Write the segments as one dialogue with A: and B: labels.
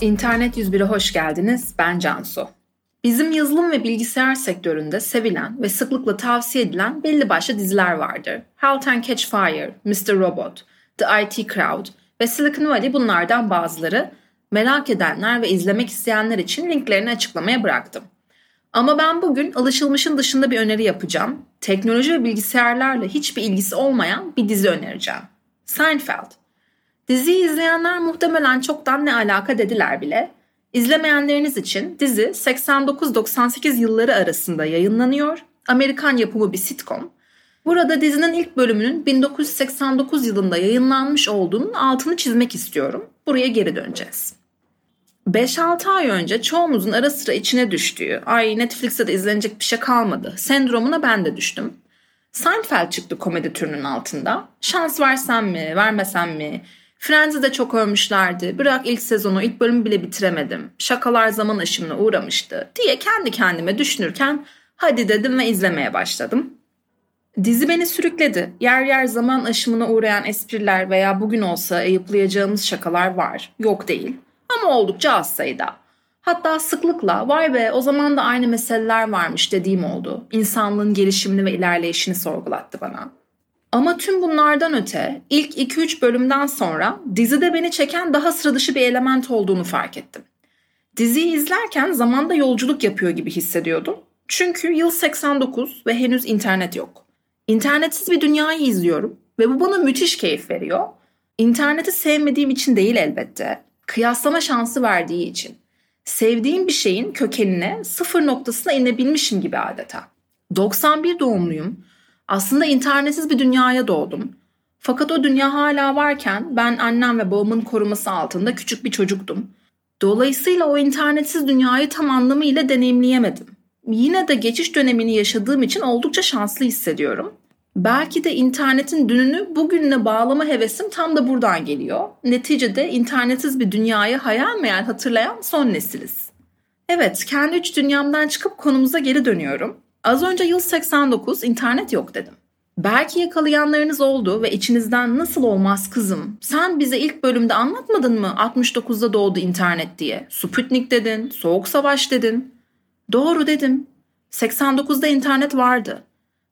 A: İnternet 101'e hoş geldiniz. Ben Cansu. Bizim yazılım ve bilgisayar sektöründe sevilen ve sıklıkla tavsiye edilen belli başlı diziler vardır. Halt and Catch Fire, Mr. Robot, The IT Crowd ve Silicon Valley bunlardan bazıları. Merak edenler ve izlemek isteyenler için linklerini açıklamaya bıraktım. Ama ben bugün alışılmışın dışında bir öneri yapacağım. Teknoloji ve bilgisayarlarla hiçbir ilgisi olmayan bir dizi önereceğim. Seinfeld. Diziyi izleyenler muhtemelen çoktan ne alaka dediler bile. İzlemeyenleriniz için dizi 89-98 yılları arasında yayınlanıyor. Amerikan yapımı bir sitcom. Burada dizinin ilk bölümünün 1989 yılında yayınlanmış olduğunun altını çizmek istiyorum. Buraya geri döneceğiz. 5-6 ay önce çoğumuzun ara sıra içine düştüğü, ay Netflix'te de izlenecek bir şey kalmadı sendromuna ben de düştüm. Seinfeld çıktı komedi türünün altında. Şans versem mi, vermesem mi? Friends'i de çok övmüşlerdi. Bırak ilk sezonu, ilk bölümü bile bitiremedim. Şakalar zaman aşımına uğramıştı diye kendi kendime düşünürken hadi dedim ve izlemeye başladım. Dizi beni sürükledi. Yer yer zaman aşımına uğrayan espriler veya bugün olsa ayıplayacağımız şakalar var. Yok değil. Ama oldukça az sayıda. Hatta sıklıkla vay be o zaman da aynı meseleler varmış dediğim oldu. İnsanlığın gelişimini ve ilerleyişini sorgulattı bana. Ama tüm bunlardan öte ilk 2-3 bölümden sonra dizide beni çeken daha sıra dışı bir element olduğunu fark ettim. Diziyi izlerken zamanda yolculuk yapıyor gibi hissediyordum. Çünkü yıl 89 ve henüz internet yok. İnternetsiz bir dünyayı izliyorum ve bu bana müthiş keyif veriyor. İnterneti sevmediğim için değil elbette. Kıyaslama şansı verdiği için. Sevdiğim bir şeyin kökenine sıfır noktasına inebilmişim gibi adeta. 91 doğumluyum aslında internetsiz bir dünyaya doğdum. Fakat o dünya hala varken ben annem ve babamın koruması altında küçük bir çocuktum. Dolayısıyla o internetsiz dünyayı tam anlamıyla deneyimleyemedim. Yine de geçiş dönemini yaşadığım için oldukça şanslı hissediyorum. Belki de internetin dününü bugünle bağlama hevesim tam da buradan geliyor. Neticede internetsiz bir dünyayı hayal meyal hatırlayan son nesiliz. Evet, kendi üç dünyamdan çıkıp konumuza geri dönüyorum. Az önce yıl 89 internet yok dedim. Belki yakalayanlarınız oldu ve içinizden nasıl olmaz kızım sen bize ilk bölümde anlatmadın mı 69'da doğdu internet diye. Sputnik dedin, soğuk savaş dedin. Doğru dedim. 89'da internet vardı.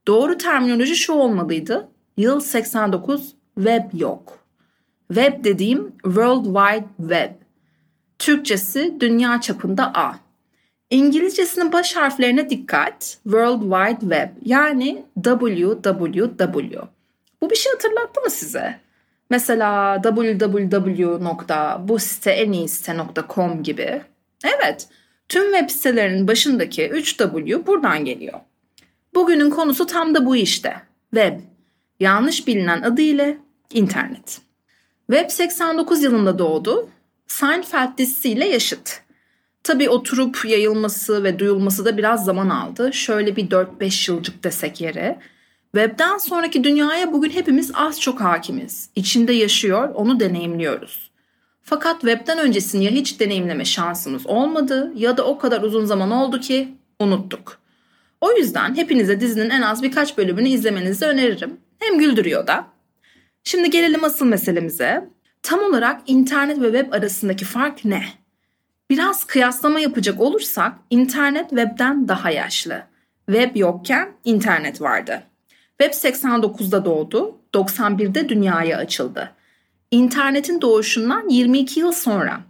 A: Doğru terminoloji şu olmalıydı. Yıl 89 web yok. Web dediğim World Wide Web. Türkçesi dünya çapında A. İngilizcesinin baş harflerine dikkat. World Wide Web yani www. Bu bir şey hatırlattı mı size? Mesela www.busite gibi. Evet, tüm web sitelerinin başındaki 3W buradan geliyor. Bugünün konusu tam da bu işte. Web. Yanlış bilinen adıyla internet. Web 89 yılında doğdu. Seinfeld dizisiyle yaşıt. Tabii oturup yayılması ve duyulması da biraz zaman aldı. Şöyle bir 4-5 yılcık desek yere. Web'den sonraki dünyaya bugün hepimiz az çok hakimiz. İçinde yaşıyor, onu deneyimliyoruz. Fakat web'den öncesini ya hiç deneyimleme şansımız olmadı ya da o kadar uzun zaman oldu ki unuttuk. O yüzden hepinize dizinin en az birkaç bölümünü izlemenizi öneririm. Hem güldürüyor da. Şimdi gelelim asıl meselemize. Tam olarak internet ve web arasındaki fark ne? Biraz kıyaslama yapacak olursak internet webden daha yaşlı. Web yokken internet vardı. Web 89'da doğdu, 91'de dünyaya açıldı. İnternetin doğuşundan 22 yıl sonra.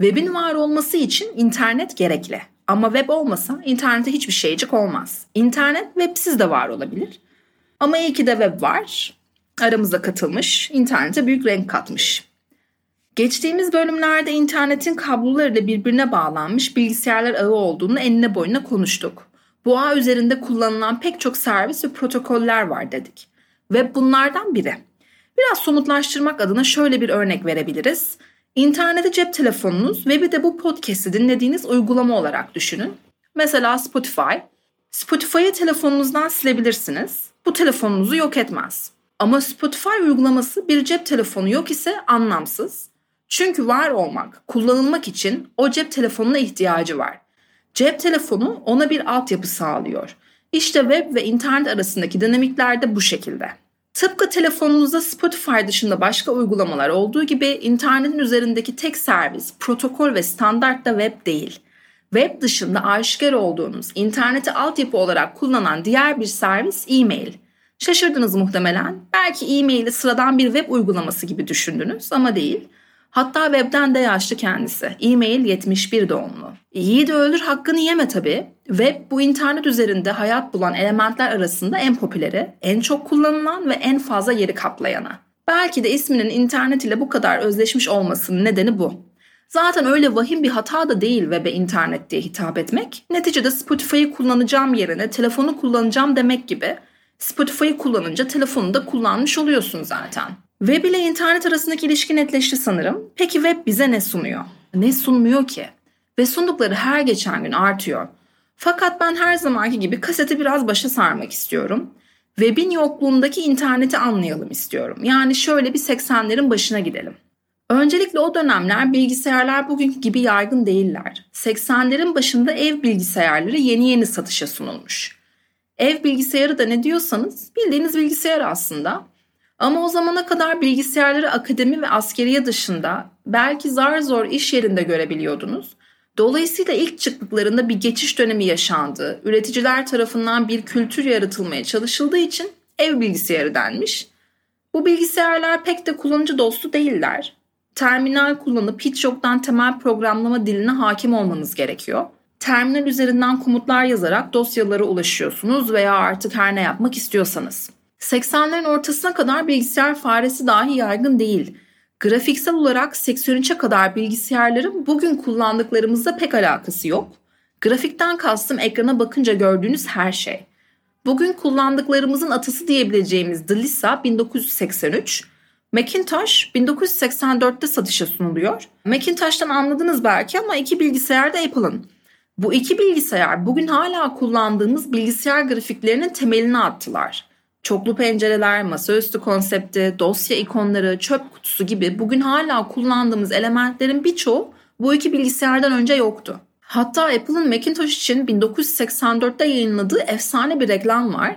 A: Web'in var olması için internet gerekli. Ama web olmasa internete hiçbir şeycik olmaz. İnternet websiz de var olabilir. Ama iyi ki de web var. Aramıza katılmış, internete büyük renk katmış. Geçtiğimiz bölümlerde internetin kablolarıyla birbirine bağlanmış bilgisayarlar ağı olduğunu enine boyuna konuştuk. Bu ağ üzerinde kullanılan pek çok servis ve protokoller var dedik. Ve bunlardan biri. Biraz somutlaştırmak adına şöyle bir örnek verebiliriz. İnterneti cep telefonunuz ve bir de bu podcast'i dinlediğiniz uygulama olarak düşünün. Mesela Spotify. Spotify'ı telefonunuzdan silebilirsiniz. Bu telefonunuzu yok etmez. Ama Spotify uygulaması bir cep telefonu yok ise anlamsız. Çünkü var olmak, kullanılmak için o cep telefonuna ihtiyacı var. Cep telefonu ona bir altyapı sağlıyor. İşte web ve internet arasındaki dinamikler de bu şekilde. Tıpkı telefonunuzda Spotify dışında başka uygulamalar olduğu gibi internetin üzerindeki tek servis, protokol ve standart da web değil. Web dışında aşikar olduğunuz, interneti altyapı olarak kullanan diğer bir servis e-mail. Şaşırdınız muhtemelen. Belki e-maili sıradan bir web uygulaması gibi düşündünüz ama değil. Hatta webden de yaşlı kendisi. E-mail 71 doğumlu. De öldür hakkını yeme tabii. Web bu internet üzerinde hayat bulan elementler arasında en popüleri, en çok kullanılan ve en fazla yeri kaplayanı. Belki de isminin internet ile bu kadar özleşmiş olmasının nedeni bu. Zaten öyle vahim bir hata da değil web'e internet diye hitap etmek. Neticede Spotify'ı kullanacağım yerine telefonu kullanacağım demek gibi. Spotify'ı kullanınca telefonu da kullanmış oluyorsun zaten. Web ile internet arasındaki ilişki netleşti sanırım. Peki web bize ne sunuyor? Ne sunmuyor ki? Ve sundukları her geçen gün artıyor. Fakat ben her zamanki gibi kaseti biraz başa sarmak istiyorum. Web'in yokluğundaki interneti anlayalım istiyorum. Yani şöyle bir 80'lerin başına gidelim. Öncelikle o dönemler bilgisayarlar bugünkü gibi yaygın değiller. 80'lerin başında ev bilgisayarları yeni yeni satışa sunulmuş. Ev bilgisayarı da ne diyorsanız bildiğiniz bilgisayar aslında. Ama o zamana kadar bilgisayarları akademi ve askeriye dışında belki zar zor iş yerinde görebiliyordunuz. Dolayısıyla ilk çıktıklarında bir geçiş dönemi yaşandı. Üreticiler tarafından bir kültür yaratılmaya çalışıldığı için ev bilgisayarı denmiş. Bu bilgisayarlar pek de kullanıcı dostu değiller. Terminal kullanıp hiç yoktan temel programlama diline hakim olmanız gerekiyor. Terminal üzerinden komutlar yazarak dosyalara ulaşıyorsunuz veya artık her ne yapmak istiyorsanız. 80'lerin ortasına kadar bilgisayar faresi dahi yaygın değil. Grafiksel olarak 83'e kadar bilgisayarların bugün kullandıklarımızla pek alakası yok. Grafikten kastım ekrana bakınca gördüğünüz her şey. Bugün kullandıklarımızın atası diyebileceğimiz The Lisa 1983, Macintosh 1984'te satışa sunuluyor. Macintosh'tan anladınız belki ama iki bilgisayar da Apple'ın. Bu iki bilgisayar bugün hala kullandığımız bilgisayar grafiklerinin temelini attılar. Çoklu pencereler, masaüstü konsepti, dosya ikonları, çöp kutusu gibi bugün hala kullandığımız elementlerin birçoğu bu iki bilgisayardan önce yoktu. Hatta Apple'ın Macintosh için 1984'te yayınladığı efsane bir reklam var.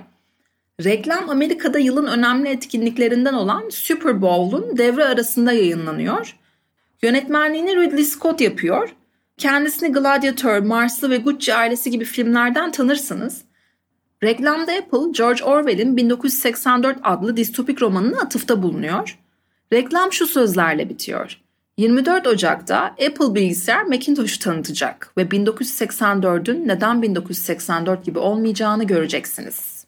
A: Reklam Amerika'da yılın önemli etkinliklerinden olan Super Bowl'un devre arasında yayınlanıyor. Yönetmenliğini Ridley Scott yapıyor. Kendisini Gladiator, Marslı ve Gucci ailesi gibi filmlerden tanırsınız. Reklamda Apple, George Orwell'in 1984 adlı distopik romanına atıfta bulunuyor. Reklam şu sözlerle bitiyor. 24 Ocak'ta Apple bilgisayar Macintosh'u tanıtacak ve 1984'ün neden 1984 gibi olmayacağını göreceksiniz.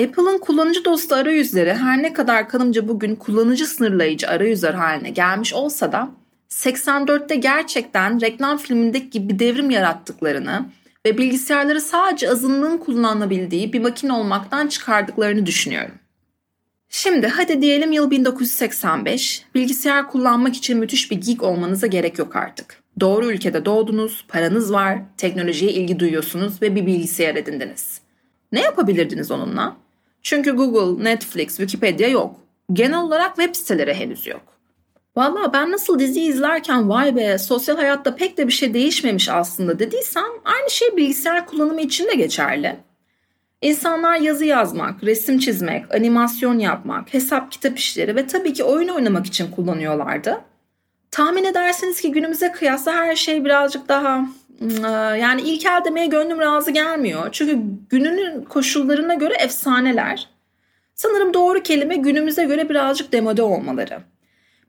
A: Apple'ın kullanıcı dostu arayüzleri her ne kadar kanımca bugün kullanıcı sınırlayıcı arayüzler haline gelmiş olsa da 84'te gerçekten reklam filmindeki gibi devrim yarattıklarını ve bilgisayarları sadece azınlığın kullanabildiği bir makine olmaktan çıkardıklarını düşünüyorum. Şimdi hadi diyelim yıl 1985, bilgisayar kullanmak için müthiş bir geek olmanıza gerek yok artık. Doğru ülkede doğdunuz, paranız var, teknolojiye ilgi duyuyorsunuz ve bir bilgisayar edindiniz. Ne yapabilirdiniz onunla? Çünkü Google, Netflix, Wikipedia yok. Genel olarak web siteleri henüz yok. Valla ben nasıl dizi izlerken vay be sosyal hayatta pek de bir şey değişmemiş aslında dediysem aynı şey bilgisayar kullanımı için de geçerli. İnsanlar yazı yazmak, resim çizmek, animasyon yapmak, hesap kitap işleri ve tabii ki oyun oynamak için kullanıyorlardı. Tahmin edersiniz ki günümüze kıyasla her şey birazcık daha ıı, yani ilkel demeye gönlüm razı gelmiyor. Çünkü gününün koşullarına göre efsaneler. Sanırım doğru kelime günümüze göre birazcık demode olmaları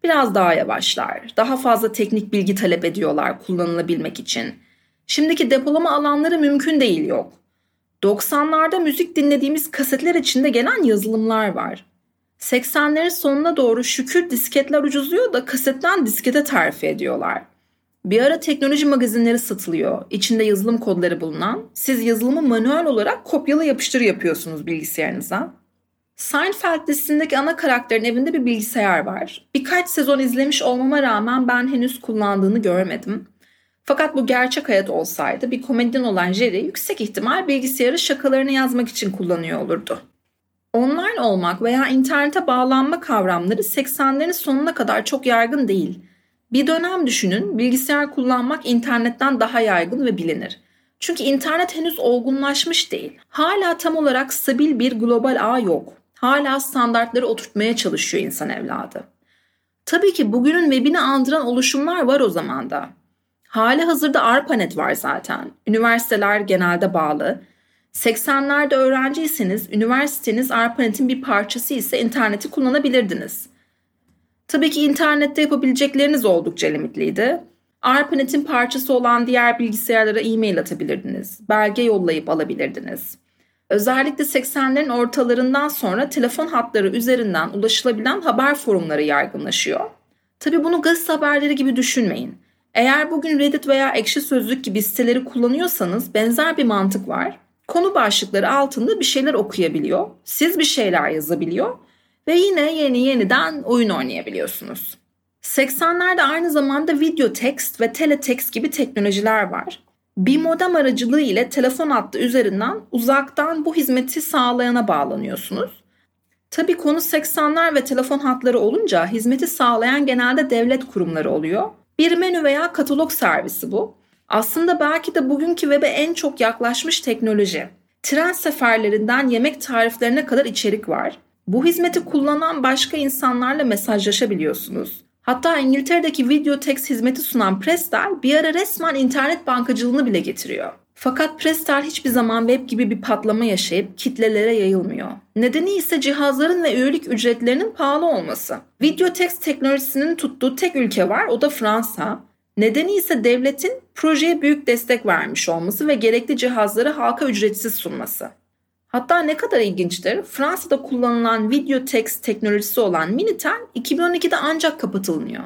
A: biraz daha yavaşlar. Daha fazla teknik bilgi talep ediyorlar kullanılabilmek için. Şimdiki depolama alanları mümkün değil yok. 90'larda müzik dinlediğimiz kasetler içinde gelen yazılımlar var. 80'lerin sonuna doğru şükür disketler ucuzluyor da kasetten diskete terfi ediyorlar. Bir ara teknoloji magazinleri satılıyor. İçinde yazılım kodları bulunan. Siz yazılımı manuel olarak kopyala yapıştır yapıyorsunuz bilgisayarınıza. Seinfeld dizisindeki ana karakterin evinde bir bilgisayar var. Birkaç sezon izlemiş olmama rağmen ben henüz kullandığını görmedim. Fakat bu gerçek hayat olsaydı bir komedyen olan Jerry yüksek ihtimal bilgisayarı şakalarını yazmak için kullanıyor olurdu. Online olmak veya internete bağlanma kavramları 80'lerin sonuna kadar çok yaygın değil. Bir dönem düşünün bilgisayar kullanmak internetten daha yaygın ve bilinir. Çünkü internet henüz olgunlaşmış değil. Hala tam olarak stabil bir global ağ yok. Hala standartları oturtmaya çalışıyor insan evladı. Tabii ki bugünün webini andıran oluşumlar var o zaman da. Hali hazırda ARPANET var zaten. Üniversiteler genelde bağlı. 80'lerde öğrenciyseniz üniversiteniz ARPANET'in bir parçası ise interneti kullanabilirdiniz. Tabii ki internette yapabilecekleriniz oldukça limitliydi. ARPANET'in parçası olan diğer bilgisayarlara e-mail atabilirdiniz. Belge yollayıp alabilirdiniz. Özellikle 80'lerin ortalarından sonra telefon hatları üzerinden ulaşılabilen haber forumları yaygınlaşıyor. Tabii bunu gazete haberleri gibi düşünmeyin. Eğer bugün Reddit veya Ekşi Sözlük gibi siteleri kullanıyorsanız benzer bir mantık var. Konu başlıkları altında bir şeyler okuyabiliyor, siz bir şeyler yazabiliyor ve yine yeni yeniden oyun oynayabiliyorsunuz. 80'lerde aynı zamanda video text ve teletext gibi teknolojiler var. Bir modem aracılığı ile telefon hattı üzerinden uzaktan bu hizmeti sağlayana bağlanıyorsunuz. Tabi konu 80'ler ve telefon hatları olunca hizmeti sağlayan genelde devlet kurumları oluyor. Bir menü veya katalog servisi bu. Aslında belki de bugünkü web'e en çok yaklaşmış teknoloji. Tren seferlerinden yemek tariflerine kadar içerik var. Bu hizmeti kullanan başka insanlarla mesajlaşabiliyorsunuz. Hatta İngiltere'deki video text hizmeti sunan Prestel bir ara resmen internet bankacılığını bile getiriyor. Fakat Prestel hiçbir zaman web gibi bir patlama yaşayıp kitlelere yayılmıyor. Nedeni ise cihazların ve üyelik ücretlerinin pahalı olması. Video text teknolojisinin tuttuğu tek ülke var o da Fransa. Nedeni ise devletin projeye büyük destek vermiş olması ve gerekli cihazları halka ücretsiz sunması. Hatta ne kadar ilginçtir, Fransa'da kullanılan video text teknolojisi olan Minitel 2012'de ancak kapatılmıyor.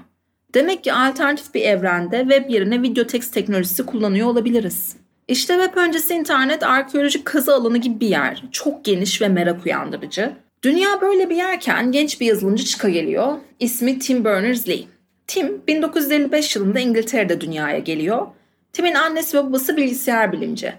A: Demek ki alternatif bir evrende web yerine video text teknolojisi kullanıyor olabiliriz. İşte web öncesi internet arkeolojik kazı alanı gibi bir yer. Çok geniş ve merak uyandırıcı. Dünya böyle bir yerken genç bir yazılımcı çıka geliyor. İsmi Tim Berners-Lee. Tim 1955 yılında İngiltere'de dünyaya geliyor. Tim'in annesi ve babası bilgisayar bilimci.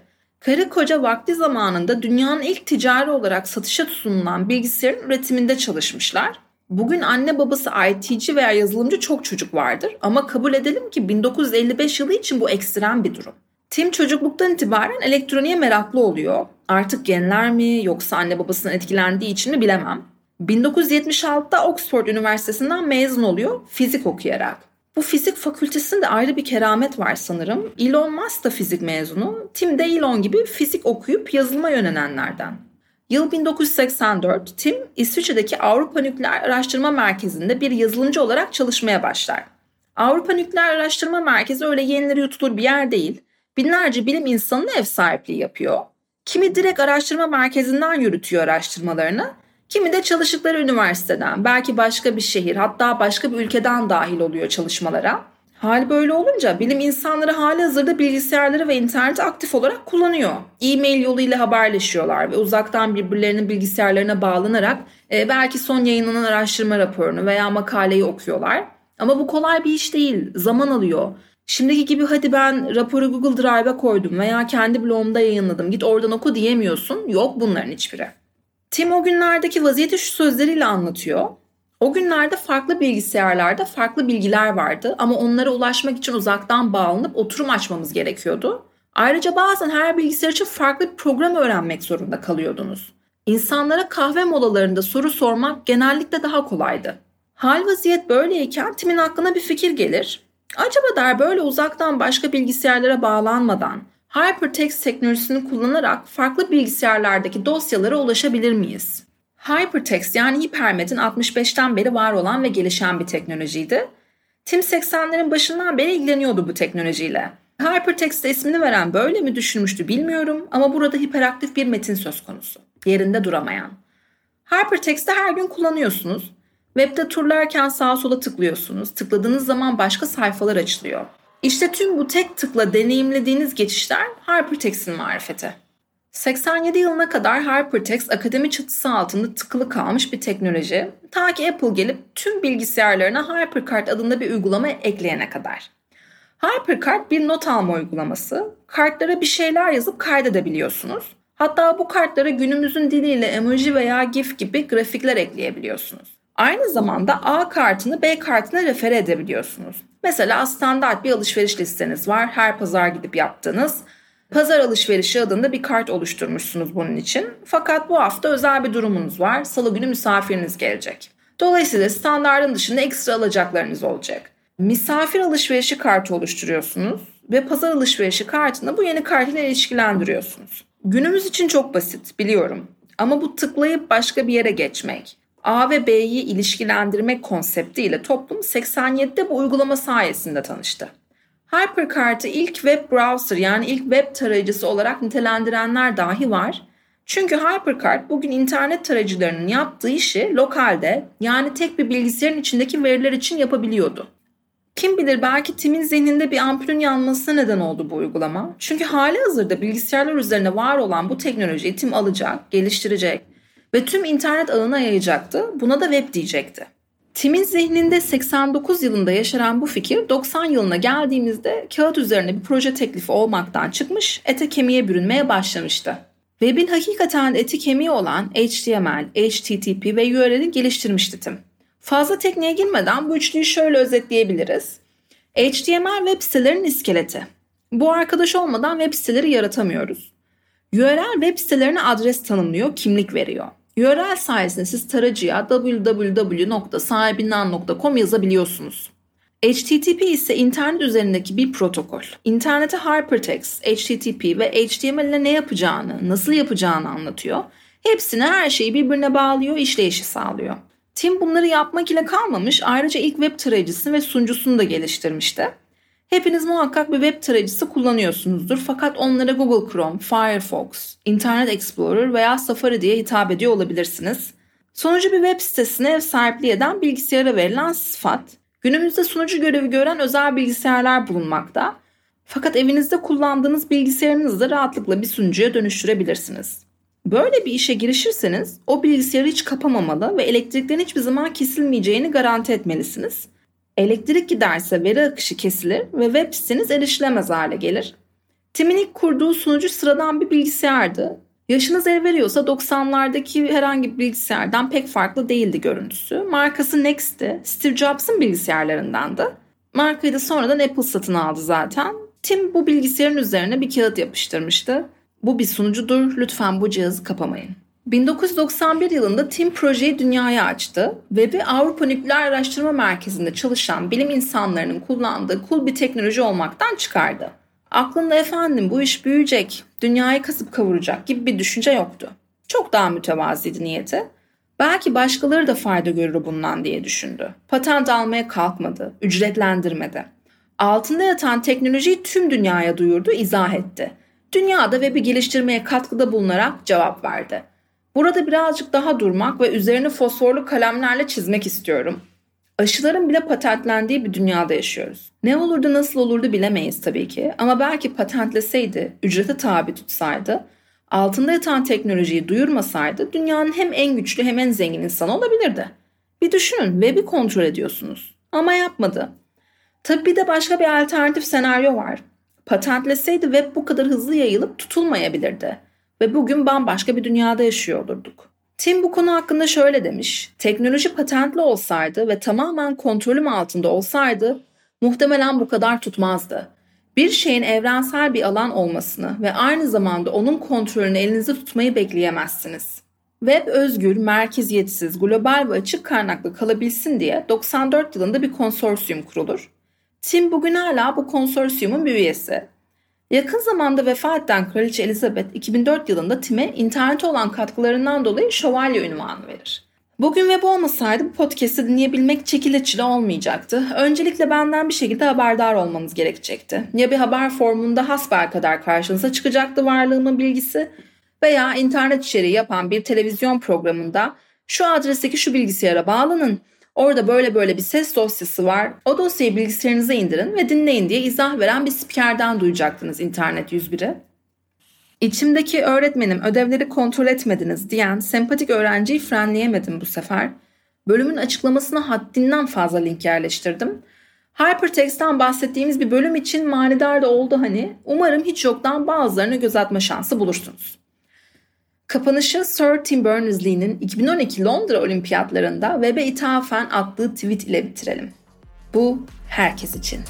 A: Karı koca vakti zamanında dünyanın ilk ticari olarak satışa sunulan bilgisayarın üretiminde çalışmışlar. Bugün anne babası IT'ci veya yazılımcı çok çocuk vardır ama kabul edelim ki 1955 yılı için bu ekstrem bir durum. Tim çocukluktan itibaren elektroniğe meraklı oluyor. Artık genler mi yoksa anne babasının etkilendiği için mi bilemem. 1976'da Oxford Üniversitesi'nden mezun oluyor fizik okuyarak. Bu fizik fakültesinde ayrı bir keramet var sanırım. Elon Musk da fizik mezunu. Tim de Elon gibi fizik okuyup yazılıma yönelenlerden. Yıl 1984, Tim İsviçre'deki Avrupa Nükleer Araştırma Merkezi'nde bir yazılımcı olarak çalışmaya başlar. Avrupa Nükleer Araştırma Merkezi öyle yenileri yutulur bir yer değil. Binlerce bilim insanına ev sahipliği yapıyor. Kimi direkt araştırma merkezinden yürütüyor araştırmalarını, Kimi de çalıştıkları üniversiteden, belki başka bir şehir, hatta başka bir ülkeden dahil oluyor çalışmalara. Hal böyle olunca bilim insanları hali hazırda bilgisayarları ve interneti aktif olarak kullanıyor. E-mail yoluyla haberleşiyorlar ve uzaktan birbirlerinin bilgisayarlarına bağlanarak e, belki son yayınlanan araştırma raporunu veya makaleyi okuyorlar. Ama bu kolay bir iş değil, zaman alıyor. Şimdiki gibi hadi ben raporu Google Drive'a koydum veya kendi blogumda yayınladım git oradan oku diyemiyorsun. Yok bunların hiçbiri. Tim o günlerdeki vaziyeti şu sözleriyle anlatıyor. O günlerde farklı bilgisayarlarda farklı bilgiler vardı ama onlara ulaşmak için uzaktan bağlanıp oturum açmamız gerekiyordu. Ayrıca bazen her bilgisayar için farklı bir program öğrenmek zorunda kalıyordunuz. İnsanlara kahve molalarında soru sormak genellikle daha kolaydı. Hal vaziyet böyleyken Tim'in aklına bir fikir gelir. Acaba der böyle uzaktan başka bilgisayarlara bağlanmadan Hypertext teknolojisini kullanarak farklı bilgisayarlardaki dosyalara ulaşabilir miyiz? Hypertext yani hipermetin 65'ten beri var olan ve gelişen bir teknolojiydi. Tim 80'lerin başından beri ilgileniyordu bu teknolojiyle. Hypertext ismini veren böyle mi düşünmüştü bilmiyorum ama burada hiperaktif bir metin söz konusu. Yerinde duramayan. Hypertext'i her gün kullanıyorsunuz. Webde turlarken sağa sola tıklıyorsunuz. Tıkladığınız zaman başka sayfalar açılıyor. İşte tüm bu tek tıkla deneyimlediğiniz geçişler Hypertext'in marifeti. 87 yılına kadar Hypertext akademi çatısı altında tıkılı kalmış bir teknoloji. Ta ki Apple gelip tüm bilgisayarlarına HyperCard adında bir uygulama ekleyene kadar. HyperCard bir not alma uygulaması. Kartlara bir şeyler yazıp kaydedebiliyorsunuz. Hatta bu kartlara günümüzün diliyle emoji veya GIF gibi grafikler ekleyebiliyorsunuz. Aynı zamanda A kartını B kartına refere edebiliyorsunuz. Mesela standart bir alışveriş listeniz var. Her pazar gidip yaptığınız. Pazar alışverişi adında bir kart oluşturmuşsunuz bunun için. Fakat bu hafta özel bir durumunuz var. Salı günü misafiriniz gelecek. Dolayısıyla standartın dışında ekstra alacaklarınız olacak. Misafir alışverişi kartı oluşturuyorsunuz ve pazar alışverişi kartını bu yeni kart ile ilişkilendiriyorsunuz. Günümüz için çok basit biliyorum. Ama bu tıklayıp başka bir yere geçmek, A ve B'yi ilişkilendirmek konseptiyle toplum 87'de bu uygulama sayesinde tanıştı. HyperCard'ı ilk web browser yani ilk web tarayıcısı olarak nitelendirenler dahi var. Çünkü HyperCard bugün internet tarayıcılarının yaptığı işi lokalde yani tek bir bilgisayarın içindeki veriler için yapabiliyordu. Kim bilir belki Tim'in zihninde bir ampulün yanmasına neden oldu bu uygulama. Çünkü hali hazırda bilgisayarlar üzerine var olan bu teknolojiyi Tim alacak, geliştirecek ve tüm internet ağına yayacaktı. Buna da web diyecekti. Tim'in zihninde 89 yılında yaşanan bu fikir 90 yılına geldiğimizde kağıt üzerine bir proje teklifi olmaktan çıkmış, ete kemiğe bürünmeye başlamıştı. Web'in hakikaten eti kemiği olan HTML, HTTP ve URL'i geliştirmişti Tim. Fazla tekniğe girmeden bu üçlüyü şöyle özetleyebiliriz. HTML web sitelerinin iskeleti. Bu arkadaş olmadan web siteleri yaratamıyoruz. URL web sitelerine adres tanımlıyor, kimlik veriyor. URL sayesinde siz tarayıcıya www.sahibinden.com yazabiliyorsunuz. HTTP ise internet üzerindeki bir protokol. İnternete hypertext, HTTP ve HTML ile ne yapacağını, nasıl yapacağını anlatıyor. Hepsini her şeyi birbirine bağlıyor, işleyişi sağlıyor. Tim bunları yapmak ile kalmamış, ayrıca ilk web tarayıcısını ve sunucusunu da geliştirmişti. Hepiniz muhakkak bir web tarayıcısı kullanıyorsunuzdur fakat onlara Google Chrome, Firefox, Internet Explorer veya Safari diye hitap ediyor olabilirsiniz. Sonucu bir web sitesine ev sahipliği eden bilgisayara verilen sıfat, günümüzde sunucu görevi gören özel bilgisayarlar bulunmakta. Fakat evinizde kullandığınız bilgisayarınızı da rahatlıkla bir sunucuya dönüştürebilirsiniz. Böyle bir işe girişirseniz o bilgisayarı hiç kapamamalı ve elektriklerin hiçbir zaman kesilmeyeceğini garanti etmelisiniz. Elektrik giderse veri akışı kesilir ve web siteniz erişilemez hale gelir. Tim'in ilk kurduğu sunucu sıradan bir bilgisayardı. Yaşınız el veriyorsa 90'lardaki herhangi bir bilgisayardan pek farklı değildi görüntüsü. Markası Next'ti. Steve Jobs'ın bilgisayarlarındandı. Markayı da sonradan Apple satın aldı zaten. Tim bu bilgisayarın üzerine bir kağıt yapıştırmıştı. Bu bir sunucudur, lütfen bu cihazı kapamayın. 1991 yılında Tim projeyi dünyaya açtı. Web'i Avrupa Nükleer Araştırma Merkezi'nde çalışan bilim insanlarının kullandığı cool bir teknoloji olmaktan çıkardı. Aklında efendim bu iş büyüyecek, dünyayı kasıp kavuracak gibi bir düşünce yoktu. Çok daha mütevaziydi niyeti. Belki başkaları da fayda görür bundan diye düşündü. Patent almaya kalkmadı, ücretlendirmedi. Altında yatan teknolojiyi tüm dünyaya duyurdu, izah etti. Dünyada web'i geliştirmeye katkıda bulunarak cevap verdi. Burada birazcık daha durmak ve üzerini fosforlu kalemlerle çizmek istiyorum. Aşıların bile patentlendiği bir dünyada yaşıyoruz. Ne olurdu nasıl olurdu bilemeyiz tabii ki ama belki patentleseydi, ücrete tabi tutsaydı, altında yatan teknolojiyi duyurmasaydı dünyanın hem en güçlü hem en zengin insanı olabilirdi. Bir düşünün web'i kontrol ediyorsunuz ama yapmadı. Tabii bir de başka bir alternatif senaryo var. Patentleseydi web bu kadar hızlı yayılıp tutulmayabilirdi ve bugün bambaşka bir dünyada yaşıyor olurduk. Tim bu konu hakkında şöyle demiş. Teknoloji patentli olsaydı ve tamamen kontrolüm altında olsaydı muhtemelen bu kadar tutmazdı. Bir şeyin evrensel bir alan olmasını ve aynı zamanda onun kontrolünü elinizde tutmayı bekleyemezsiniz. Web özgür, merkeziyetsiz, global ve açık kaynaklı kalabilsin diye 94 yılında bir konsorsiyum kurulur. Tim bugün hala bu konsorsiyumun bir üyesi Yakın zamanda vefat eden Kraliçe Elizabeth 2004 yılında Tim'e internete olan katkılarından dolayı şövalye ünvanı verir. Bugün web olmasaydı bu podcast'i dinleyebilmek çekile çile olmayacaktı. Öncelikle benden bir şekilde haberdar olmanız gerekecekti. Ya bir haber formunda hasbel kadar karşınıza çıkacaktı varlığımın bilgisi veya internet içeriği yapan bir televizyon programında şu adresteki şu bilgisayara bağlanın, Orada böyle böyle bir ses dosyası var. O dosyayı bilgisayarınıza indirin ve dinleyin diye izah veren bir spikerden duyacaktınız internet 101'i. İçimdeki öğretmenim ödevleri kontrol etmediniz diyen sempatik öğrenciyi frenleyemedim bu sefer. Bölümün açıklamasına haddinden fazla link yerleştirdim. Hypertext'ten bahsettiğimiz bir bölüm için manidar da oldu hani. Umarım hiç yoktan bazılarını göz şansı bulursunuz. Kapanışı Sir Tim Berners-Lee'nin 2012 Londra Olimpiyatlarında web'e ithafen attığı tweet ile bitirelim. Bu herkes için.